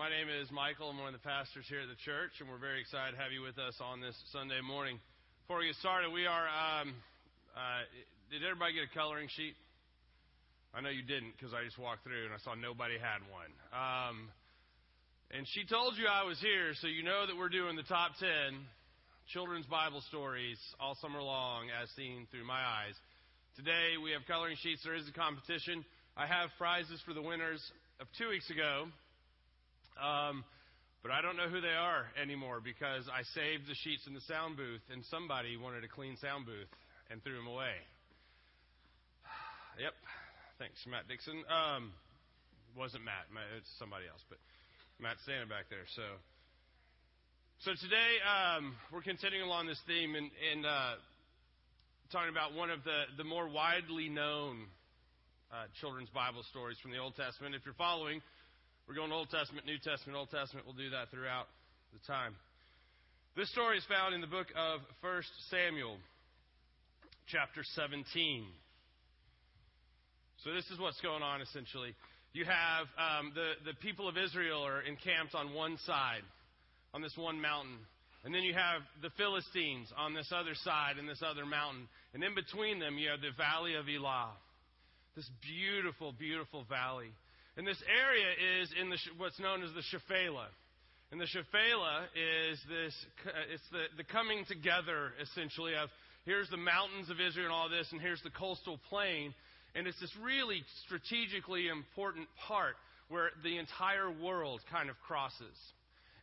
My name is Michael. I'm one of the pastors here at the church, and we're very excited to have you with us on this Sunday morning. Before we get started, we are. Um, uh, did everybody get a coloring sheet? I know you didn't because I just walked through and I saw nobody had one. Um, and she told you I was here, so you know that we're doing the top 10 children's Bible stories all summer long as seen through my eyes. Today we have coloring sheets. There is a competition. I have prizes for the winners of two weeks ago. Um, but I don't know who they are anymore because I saved the sheets in the sound booth and somebody wanted a clean sound booth and threw them away. Yep. Thanks, Matt Dixon. Um, wasn't Matt. It's somebody else, but Matt's standing back there. So, so today um, we're continuing along this theme and, and uh, talking about one of the, the more widely known uh, children's Bible stories from the Old Testament. If you're following, we're going Old Testament, New Testament, Old Testament. We'll do that throughout the time. This story is found in the book of 1 Samuel, chapter 17. So this is what's going on essentially. You have um, the, the people of Israel are encamped on one side, on this one mountain. And then you have the Philistines on this other side, in this other mountain. And in between them, you have the valley of Elah. This beautiful, beautiful valley. And this area is in the, what's known as the Shephelah. And the Shephelah is this, uh, it's the, the coming together, essentially, of here's the mountains of Israel and all this, and here's the coastal plain. And it's this really strategically important part where the entire world kind of crosses.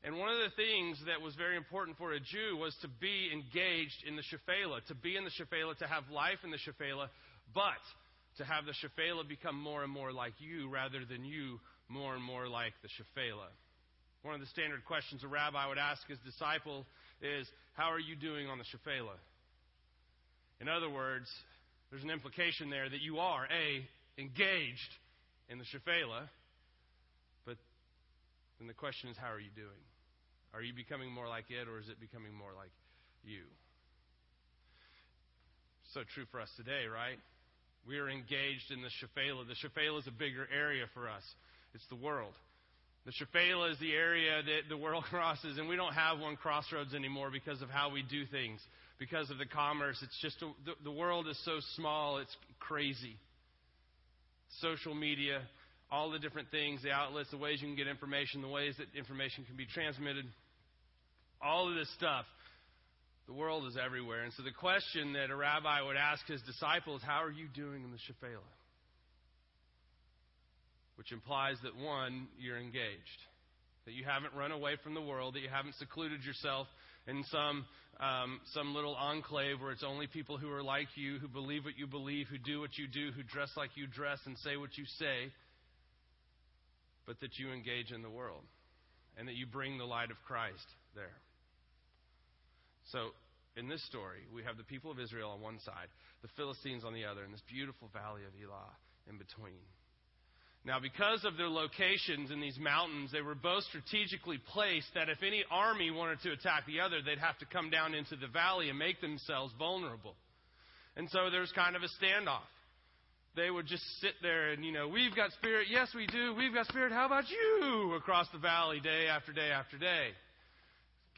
And one of the things that was very important for a Jew was to be engaged in the Shephelah, to be in the Shephelah, to have life in the Shephelah, but to have the Shephelah become more and more like you rather than you more and more like the Shephelah. One of the standard questions a rabbi would ask his disciple is, How are you doing on the Shephelah? In other words, there's an implication there that you are, A, engaged in the Shephelah, but then the question is, How are you doing? Are you becoming more like it, or is it becoming more like you? So true for us today, right? We are engaged in the Shephelah. The Shephelah is a bigger area for us. It's the world. The Shephelah is the area that the world crosses, and we don't have one crossroads anymore because of how we do things, because of the commerce. It's just a, the, the world is so small, it's crazy. Social media, all the different things, the outlets, the ways you can get information, the ways that information can be transmitted, all of this stuff the world is everywhere. And so the question that a rabbi would ask his disciples, How are you doing in the Shephelah? Which implies that, one, you're engaged. That you haven't run away from the world, that you haven't secluded yourself in some, um, some little enclave where it's only people who are like you, who believe what you believe, who do what you do, who dress like you dress, and say what you say, but that you engage in the world. And that you bring the light of Christ there. So, in this story, we have the people of Israel on one side, the Philistines on the other, and this beautiful valley of Elah in between. Now, because of their locations in these mountains, they were both strategically placed that if any army wanted to attack the other, they'd have to come down into the valley and make themselves vulnerable. And so there was kind of a standoff. They would just sit there and, you know, we've got spirit. Yes, we do. We've got spirit. How about you? Across the valley day after day after day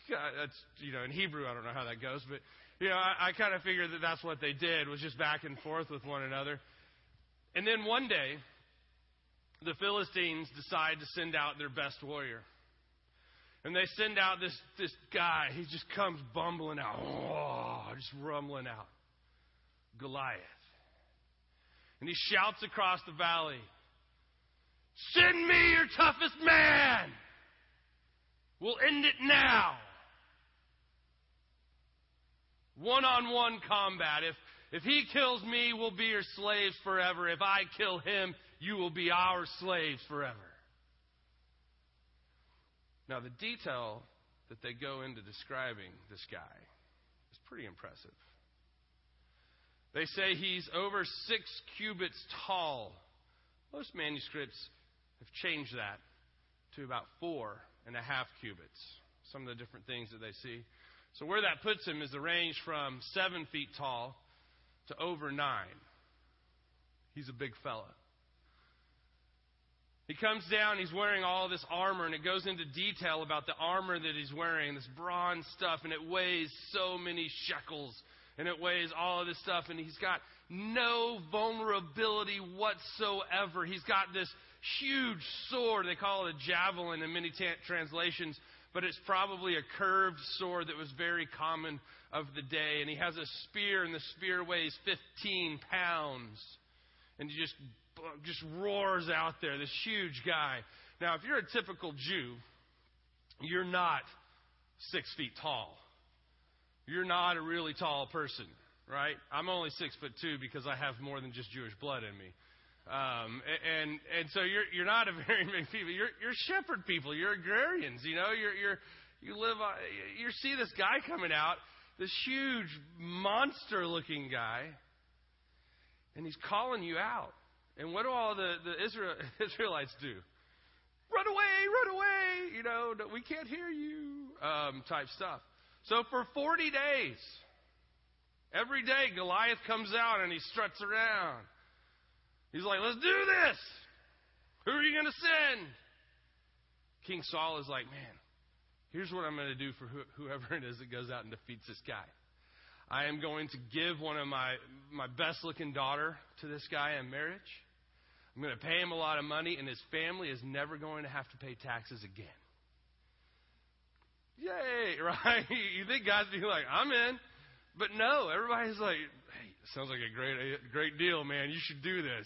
that's you know in Hebrew I don't know how that goes, but you know I, I kind of figured that that's what they did was just back and forth with one another. And then one day, the Philistines decide to send out their best warrior. And they send out this, this guy. He just comes bumbling out, oh, just rumbling out. Goliath. And he shouts across the valley, Send me your toughest man! We'll end it now one on one combat. If, if he kills me, we'll be your slaves forever. If I kill him, you will be our slaves forever. Now, the detail that they go into describing this guy is pretty impressive. They say he's over six cubits tall. Most manuscripts have changed that to about four and a half cubits. Some of the different things that they see. So where that puts him is the range from seven feet tall to over nine. He's a big fella. He comes down, he's wearing all this armor, and it goes into detail about the armor that he's wearing, this bronze stuff, and it weighs so many shekels, and it weighs all of this stuff, and he's got no vulnerability whatsoever. He's got this huge sword. They call it a javelin in many t- translations, but it's probably a curved sword that was very common of the day. And he has a spear, and the spear weighs 15 pounds. And he just just roars out there, this huge guy. Now, if you're a typical Jew, you're not six feet tall. You're not a really tall person, right? I'm only six foot two because I have more than just Jewish blood in me. Um, and and so you're you're not a very big people. You're you're shepherd people. You're agrarians. You know, you're you're you live. on, You see this guy coming out, this huge monster looking guy, and he's calling you out. And what do all the, the Israel, Israelites do? Run away, run away, you know, we can't hear you, um, type stuff. So for 40 days, every day Goliath comes out and he struts around. He's like, let's do this. Who are you going to send? King Saul is like, man, here's what I'm going to do for whoever it is that goes out and defeats this guy. I am going to give one of my, my best looking daughter to this guy in marriage. I'm going to pay him a lot of money, and his family is never going to have to pay taxes again. Yay, right? You think God's be like, I'm in. But no, everybody's like, sounds like a great, great deal, man. You should do this.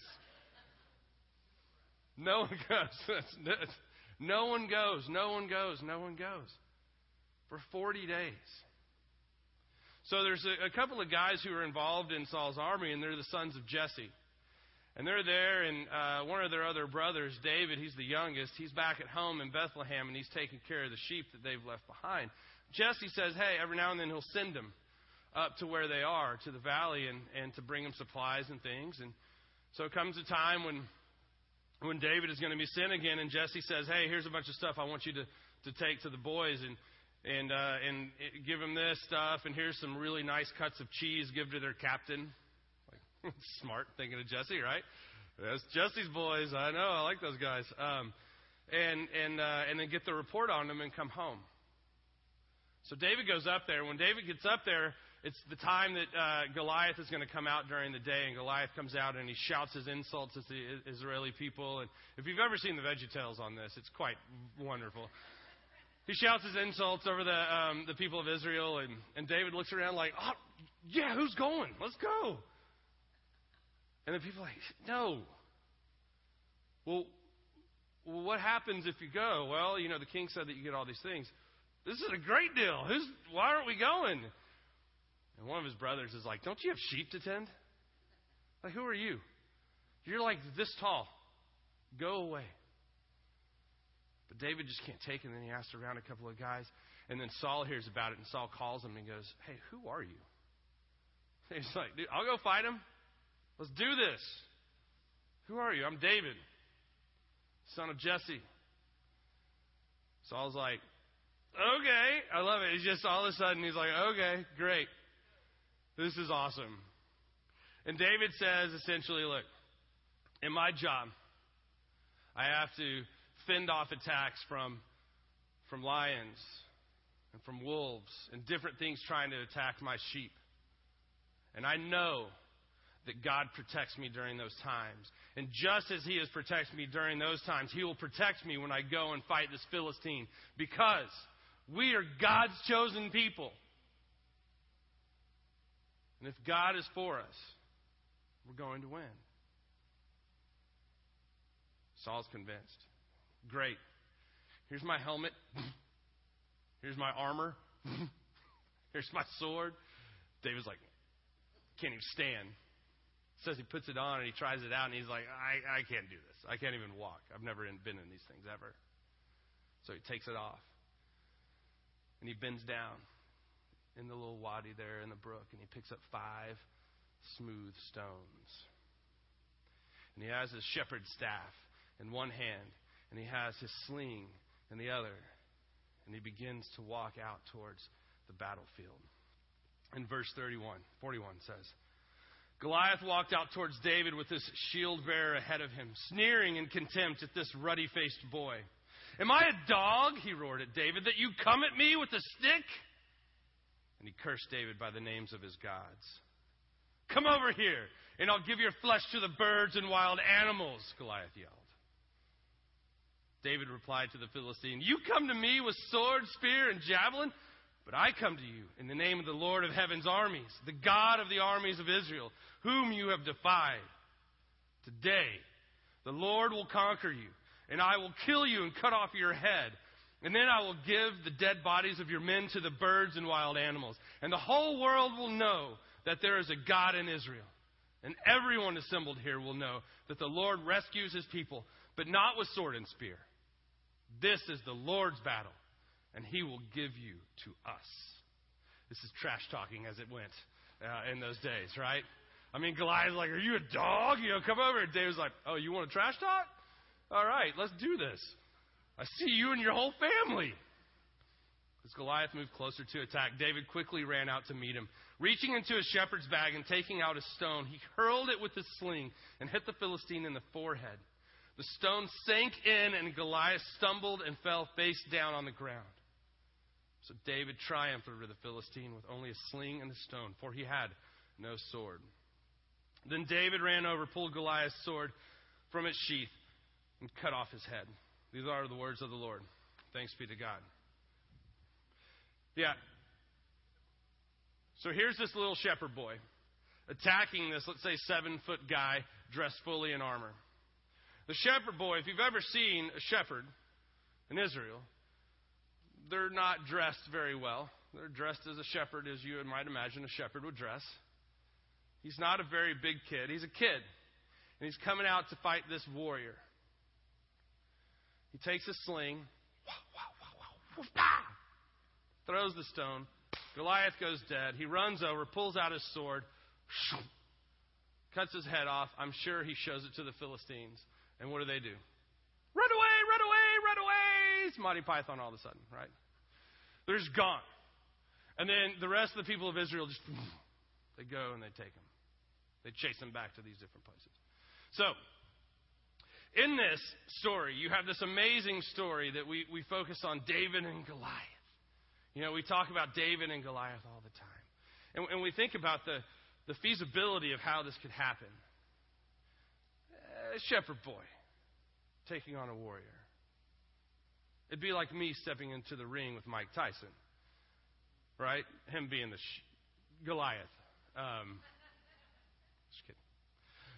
No one goes. No one goes. No one goes. No one goes. For 40 days. So there's a, a couple of guys who are involved in Saul's army, and they're the sons of Jesse. And they're there, and uh, one of their other brothers, David, he's the youngest, he's back at home in Bethlehem, and he's taking care of the sheep that they've left behind. Jesse says, hey, every now and then he'll send them up to where they are, to the valley, and, and to bring them supplies and things. And so it comes a time when when David is going to be sent again, and Jesse says, hey, here's a bunch of stuff I want you to, to take to the boys. And and uh, and give them this stuff, and here's some really nice cuts of cheese. Give to their captain. Smart thinking of Jesse, right? That's Jesse's boys. I know. I like those guys. Um, and and uh, and then get the report on them and come home. So David goes up there. When David gets up there, it's the time that uh, Goliath is going to come out during the day, and Goliath comes out and he shouts his insults at the Israeli people. And if you've ever seen the VeggieTales on this, it's quite wonderful. He shouts his insults over the um, the people of Israel, and, and David looks around like, "Oh, yeah, who's going? Let's go." And the people are like, no. Well, what happens if you go? Well, you know, the king said that you get all these things. This is a great deal. Who's, why aren't we going? And one of his brothers is like, Don't you have sheep to tend? Like, who are you? You're like this tall. Go away. But David just can't take it. And then he asks around a couple of guys. And then Saul hears about it, and Saul calls him and goes, Hey, who are you? He's like, Dude, I'll go fight him. Let's do this. Who are you? I'm David, son of Jesse. Saul's like, okay. I love it. He's just all of a sudden, he's like, okay, great. This is awesome. And David says essentially, look, in my job, I have to fend off attacks from, from lions and from wolves and different things trying to attack my sheep. And I know that God protects me during those times. And just as He has protected me during those times, He will protect me when I go and fight this Philistine because we are God's chosen people. And if God is for us, we're going to win. Saul's convinced. Great. Here's my helmet. Here's my armor. Here's my sword. David's like, can't even stand says he puts it on and he tries it out and he's like, I, I can't do this. I can't even walk. I've never been in these things ever. So he takes it off. And he bends down in the little wadi there in the brook and he picks up five smooth stones. And he has his shepherd's staff in one hand and he has his sling in the other. And he begins to walk out towards the battlefield. In verse 31, 41 says, Goliath walked out towards David with this shield bearer ahead of him, sneering in contempt at this ruddy faced boy. Am I a dog, he roared at David, that you come at me with a stick? And he cursed David by the names of his gods. Come over here, and I'll give your flesh to the birds and wild animals, Goliath yelled. David replied to the Philistine, You come to me with sword, spear, and javelin, but I come to you in the name of the Lord of heaven's armies, the God of the armies of Israel, whom you have defied. Today, the Lord will conquer you, and I will kill you and cut off your head. And then I will give the dead bodies of your men to the birds and wild animals. And the whole world will know that there is a God in Israel. And everyone assembled here will know that the Lord rescues his people, but not with sword and spear. This is the Lord's battle, and he will give you to us. This is trash talking as it went uh, in those days, right? I mean, Goliath's like, Are you a dog? You know, come over. And David's like, Oh, you want to trash talk? All right, let's do this. I see you and your whole family. As Goliath moved closer to attack, David quickly ran out to meet him. Reaching into his shepherd's bag and taking out a stone, he hurled it with his sling and hit the Philistine in the forehead. The stone sank in, and Goliath stumbled and fell face down on the ground. So David triumphed over the Philistine with only a sling and a stone, for he had no sword. Then David ran over, pulled Goliath's sword from its sheath, and cut off his head. These are the words of the Lord. Thanks be to God. Yeah. So here's this little shepherd boy attacking this, let's say, seven foot guy dressed fully in armor. The shepherd boy, if you've ever seen a shepherd in Israel, they're not dressed very well. They're dressed as a shepherd, as you might imagine a shepherd would dress. He's not a very big kid. He's a kid. And he's coming out to fight this warrior. He takes a sling, throws the stone. Goliath goes dead. He runs over, pulls out his sword, cuts his head off. I'm sure he shows it to the Philistines. And what do they do? Run away, run away, run away! It's Monty Python all of a sudden, right? They're just gone. And then the rest of the people of Israel just, they go and they take them. They chase them back to these different places. So, in this story, you have this amazing story that we, we focus on David and Goliath. You know, we talk about David and Goliath all the time. And, and we think about the, the feasibility of how this could happen. A shepherd boy taking on a warrior. It'd be like me stepping into the ring with Mike Tyson, right? Him being the sh- Goliath. Um.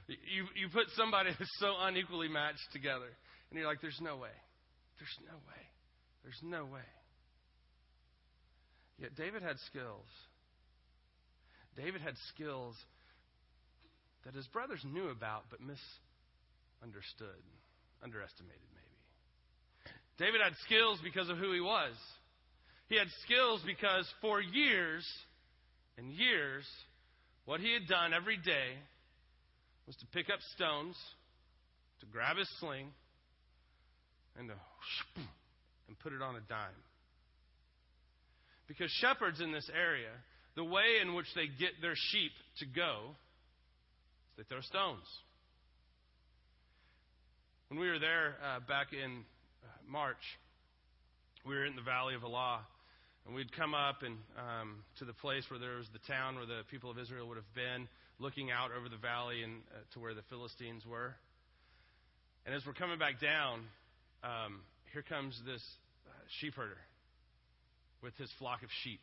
You, you put somebody who's so unequally matched together, and you're like, there's no way. There's no way. There's no way. Yet David had skills. David had skills that his brothers knew about but misunderstood underestimated, maybe. David had skills because of who he was. He had skills because for years and years, what he had done every day was to pick up stones, to grab his sling, and to and put it on a dime. Because shepherds in this area, the way in which they get their sheep to go is they throw stones. When we were there uh, back in uh, March, we were in the Valley of Elah, and we'd come up and um, to the place where there was the town where the people of Israel would have been, looking out over the valley and uh, to where the Philistines were. And as we're coming back down, um, here comes this uh, sheep herder with his flock of sheep.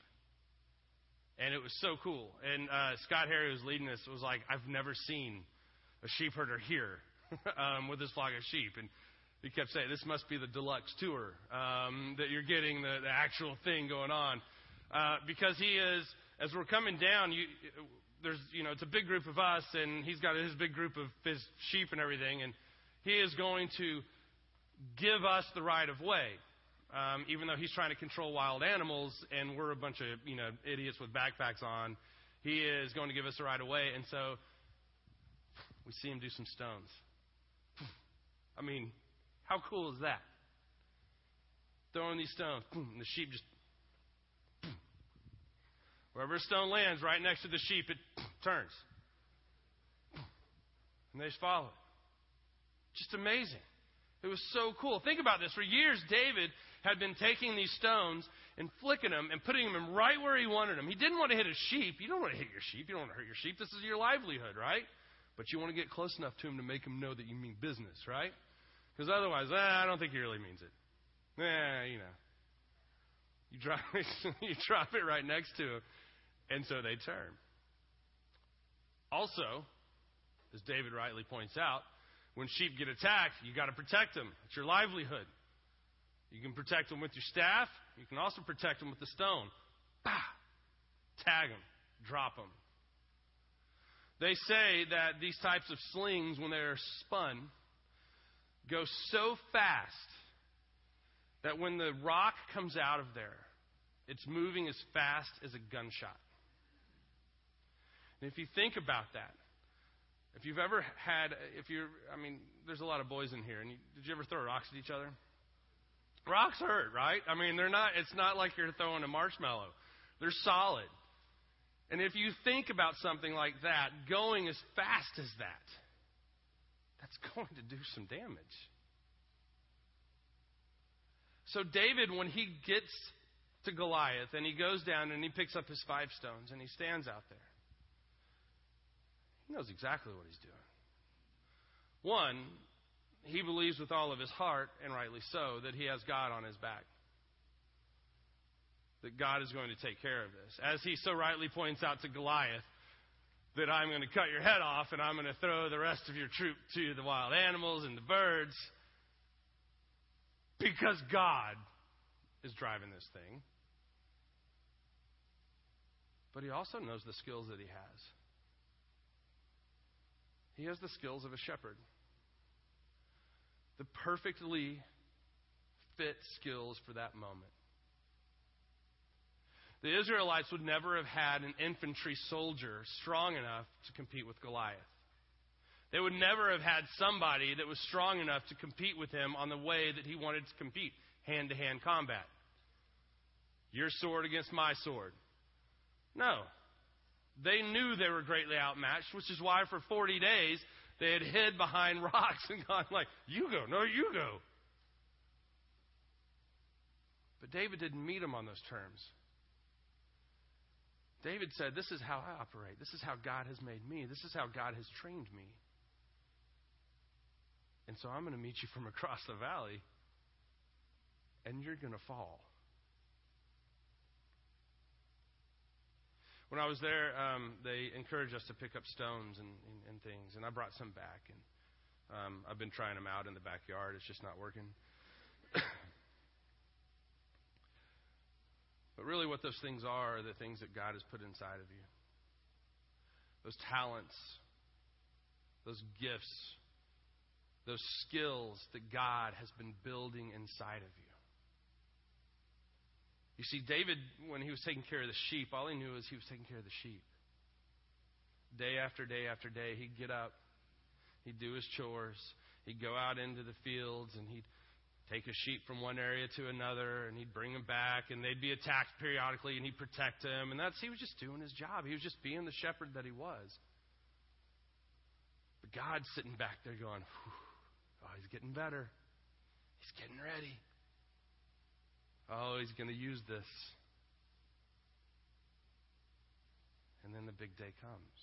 And it was so cool. And uh, Scott Harry, was leading us. was like, I've never seen a sheep herder here um, with his flock of sheep. And he kept saying, This must be the deluxe tour, um, that you're getting the, the actual thing going on. Uh, because he is, as we're coming down, you, there's, you know, it's a big group of us, and he's got his big group of his sheep and everything, and he is going to give us the right of way. Um, even though he's trying to control wild animals, and we're a bunch of you know idiots with backpacks on, he is going to give us the right of way. And so we see him do some stones. I mean, how cool is that? Throwing these stones, and the sheep just. Wherever a stone lands right next to the sheep, it turns. And they just followed. Just amazing. It was so cool. Think about this. For years, David had been taking these stones and flicking them and putting them right where he wanted them. He didn't want to hit a sheep. You don't want to hit your sheep. You don't want to hurt your sheep. This is your livelihood, right? But you want to get close enough to him to make him know that you mean business, right? Because otherwise, eh, I don't think he really means it. Eh, you know. You drop, you drop it right next to him, and so they turn. Also, as David rightly points out, when sheep get attacked, you got to protect them. It's your livelihood. You can protect them with your staff. You can also protect them with the stone. Bah! Tag them. Drop them. They say that these types of slings, when they're spun, go so fast that when the rock comes out of there, it's moving as fast as a gunshot. And if you think about that, if you've ever had, if you're, I mean, there's a lot of boys in here, and you, did you ever throw rocks at each other? Rocks hurt, right? I mean, they're not, it's not like you're throwing a marshmallow. They're solid. And if you think about something like that, going as fast as that, that's going to do some damage. So, David, when he gets to Goliath and he goes down and he picks up his five stones and he stands out there, knows exactly what he's doing. One, he believes with all of his heart, and rightly so, that he has God on his back. That God is going to take care of this. As he so rightly points out to Goliath, that I'm going to cut your head off and I'm going to throw the rest of your troop to the wild animals and the birds because God is driving this thing. But he also knows the skills that he has. He has the skills of a shepherd. The perfectly fit skills for that moment. The Israelites would never have had an infantry soldier strong enough to compete with Goliath. They would never have had somebody that was strong enough to compete with him on the way that he wanted to compete hand to hand combat. Your sword against my sword. No. They knew they were greatly outmatched, which is why for 40 days they had hid behind rocks and gone like, "You go, no, you go." But David didn't meet them on those terms. David said, "This is how I operate. This is how God has made me. This is how God has trained me." And so I'm going to meet you from across the valley, and you're going to fall. When I was there, um, they encouraged us to pick up stones and, and, and things, and I brought some back, and um, I've been trying them out in the backyard. It's just not working. but really, what those things are are the things that God has put inside of you. Those talents, those gifts, those skills that God has been building inside of you. You see, David, when he was taking care of the sheep, all he knew was he was taking care of the sheep. Day after day after day, he'd get up, he'd do his chores, he'd go out into the fields, and he'd take a sheep from one area to another, and he'd bring them back, and they'd be attacked periodically, and he'd protect them. And that's he was just doing his job. He was just being the shepherd that he was. But God's sitting back there going, "Oh, he's getting better. He's getting ready." Oh, he's going to use this. And then the big day comes.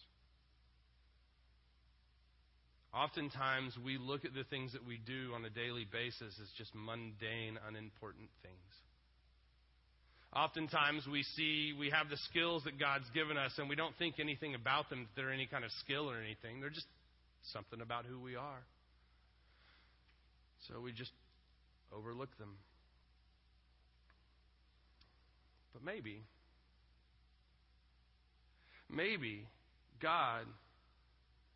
Oftentimes, we look at the things that we do on a daily basis as just mundane, unimportant things. Oftentimes, we see we have the skills that God's given us, and we don't think anything about them, that they're any kind of skill or anything. They're just something about who we are. So we just overlook them. But maybe, maybe God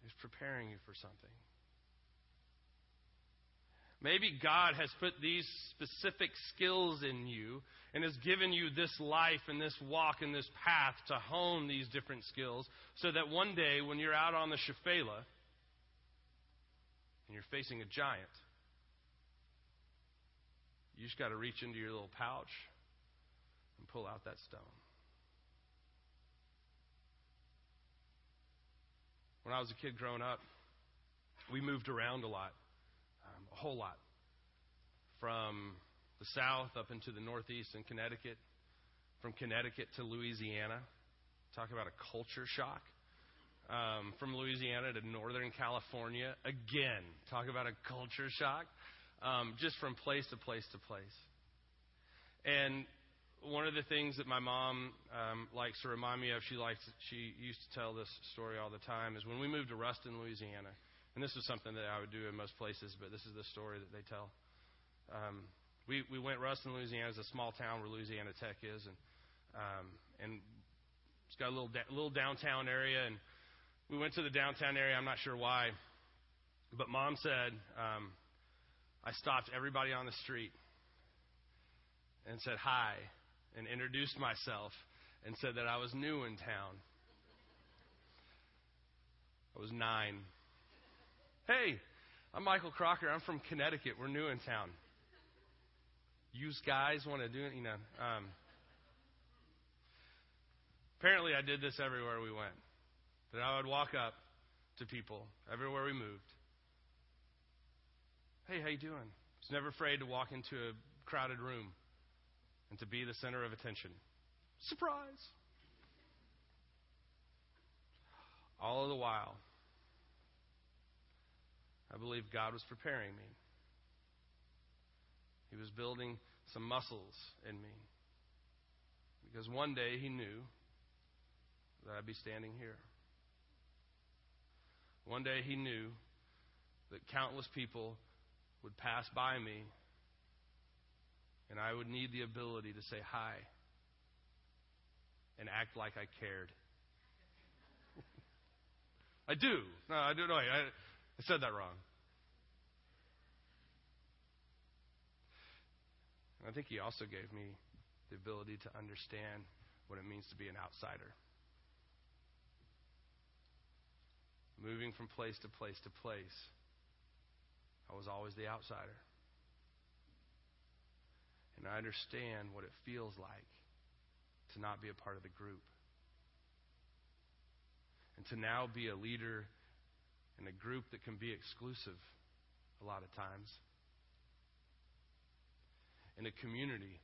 is preparing you for something. Maybe God has put these specific skills in you and has given you this life and this walk and this path to hone these different skills so that one day when you're out on the Shephelah and you're facing a giant, you just got to reach into your little pouch pull out that stone. When I was a kid growing up, we moved around a lot, um, a whole lot, from the south up into the northeast in Connecticut, from Connecticut to Louisiana. Talk about a culture shock. Um, from Louisiana to Northern California. Again, talk about a culture shock. Um, just from place to place to place. And one of the things that my mom um, likes to remind me of, she likes, she used to tell this story all the time, is when we moved to Ruston, Louisiana. And this is something that I would do in most places, but this is the story that they tell. Um, we we went Ruston, Louisiana, is a small town where Louisiana Tech is, and um, and it's got a little da- little downtown area, and we went to the downtown area. I'm not sure why, but Mom said um, I stopped everybody on the street and said hi and introduced myself and said that I was new in town. I was nine. Hey, I'm Michael Crocker. I'm from Connecticut. We're new in town. You guys want to do it? You know. Um, Apparently, I did this everywhere we went. That I would walk up to people everywhere we moved. Hey, how you doing? I was never afraid to walk into a crowded room and to be the center of attention. Surprise! All the while, I believe God was preparing me. He was building some muscles in me. Because one day He knew that I'd be standing here. One day he knew that countless people would pass by me and I would need the ability to say hi and act like I cared. I do. No, I do. No, I, I said that wrong. I think he also gave me the ability to understand what it means to be an outsider. moving from place to place to place, I was always the outsider. And I understand what it feels like to not be a part of the group. And to now be a leader in a group that can be exclusive a lot of times. In a community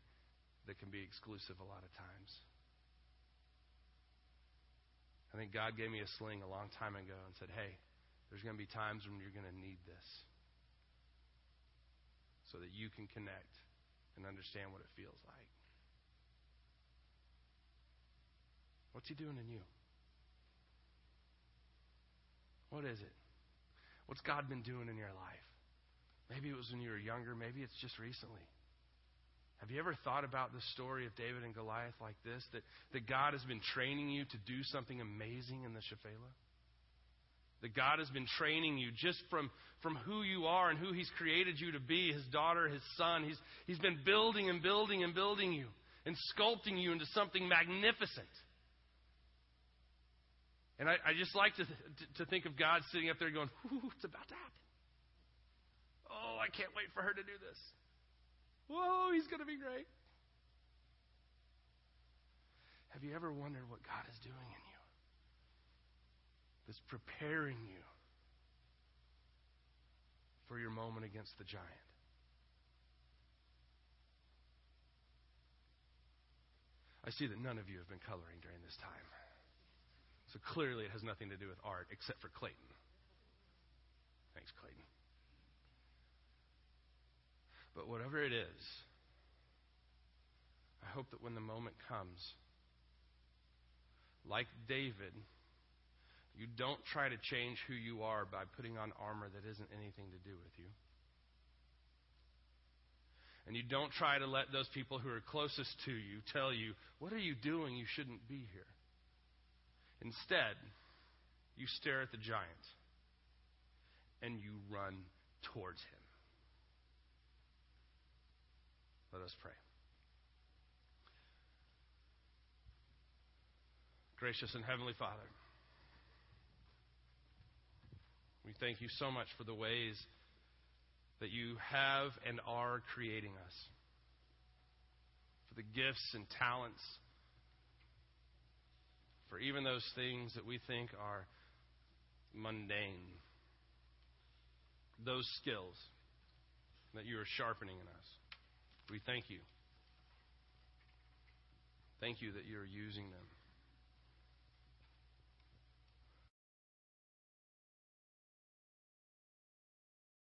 that can be exclusive a lot of times. I think God gave me a sling a long time ago and said, hey, there's going to be times when you're going to need this so that you can connect and understand what it feels like. What's He doing in you? What is it? What's God been doing in your life? Maybe it was when you were younger, maybe it's just recently. Have you ever thought about the story of David and Goliath like this? That, that God has been training you to do something amazing in the Shephelah? That God has been training you just from, from who you are and who He's created you to be, His daughter, His son. He's, he's been building and building and building you and sculpting you into something magnificent. And I, I just like to, to, to think of God sitting up there going, Ooh, it's about to happen. Oh, I can't wait for her to do this. Whoa, he's going to be great. Have you ever wondered what God is doing in you? That's preparing you for your moment against the giant. I see that none of you have been coloring during this time. So clearly it has nothing to do with art except for Clayton. Thanks, Clayton. But whatever it is, I hope that when the moment comes, like David, you don't try to change who you are by putting on armor that isn't anything to do with you. And you don't try to let those people who are closest to you tell you, What are you doing? You shouldn't be here. Instead, you stare at the giant and you run towards him. Let us pray. Gracious and Heavenly Father, we thank you so much for the ways that you have and are creating us, for the gifts and talents, for even those things that we think are mundane. those skills that you are sharpening in us. We thank you. Thank you that you're using them.